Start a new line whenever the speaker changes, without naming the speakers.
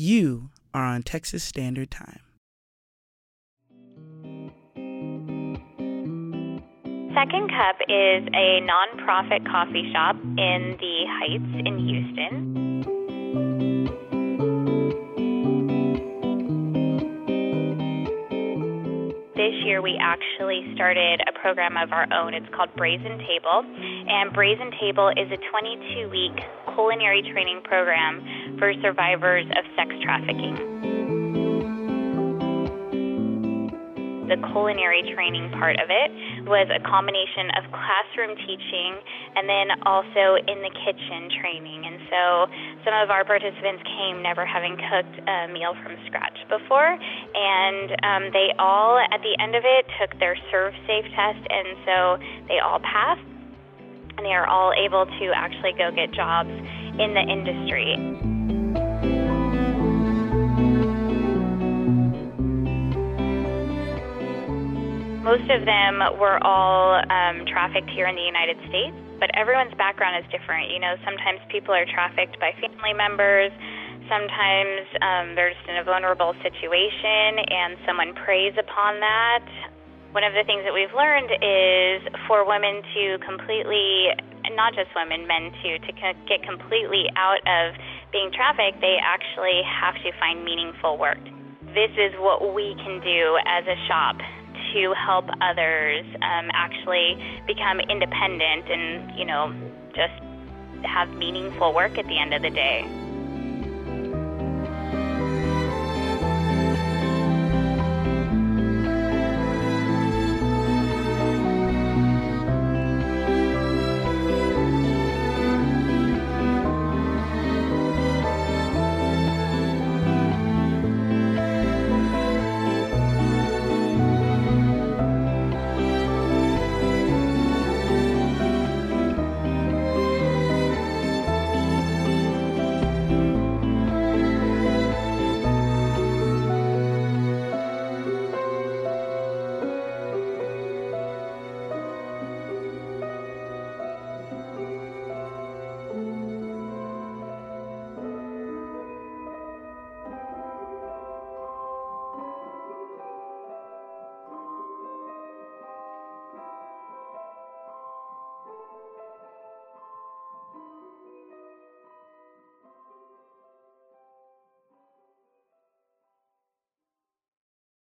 You are on Texas Standard Time.
Second Cup is a nonprofit coffee shop in the Heights in Houston. Year, we actually started a program of our own. It's called Brazen Table. And Brazen Table is a 22 week culinary training program for survivors of sex trafficking. the culinary training part of it was a combination of classroom teaching and then also in the kitchen training. And so some of our participants came never having cooked a meal from scratch before, and um, they all, at the end of it, took their Serve Safe test, and so they all passed. And they are all able to actually go get jobs in the industry. Most of them were all um, trafficked here in the United States, but everyone's background is different. You know, sometimes people are trafficked by family members. Sometimes um, they're just in a vulnerable situation, and someone preys upon that. One of the things that we've learned is for women to completely, not just women, men too, to get completely out of being trafficked, they actually have to find meaningful work. This is what we can do as a shop to help others um, actually become independent and, you know, just have meaningful work at the end of the day.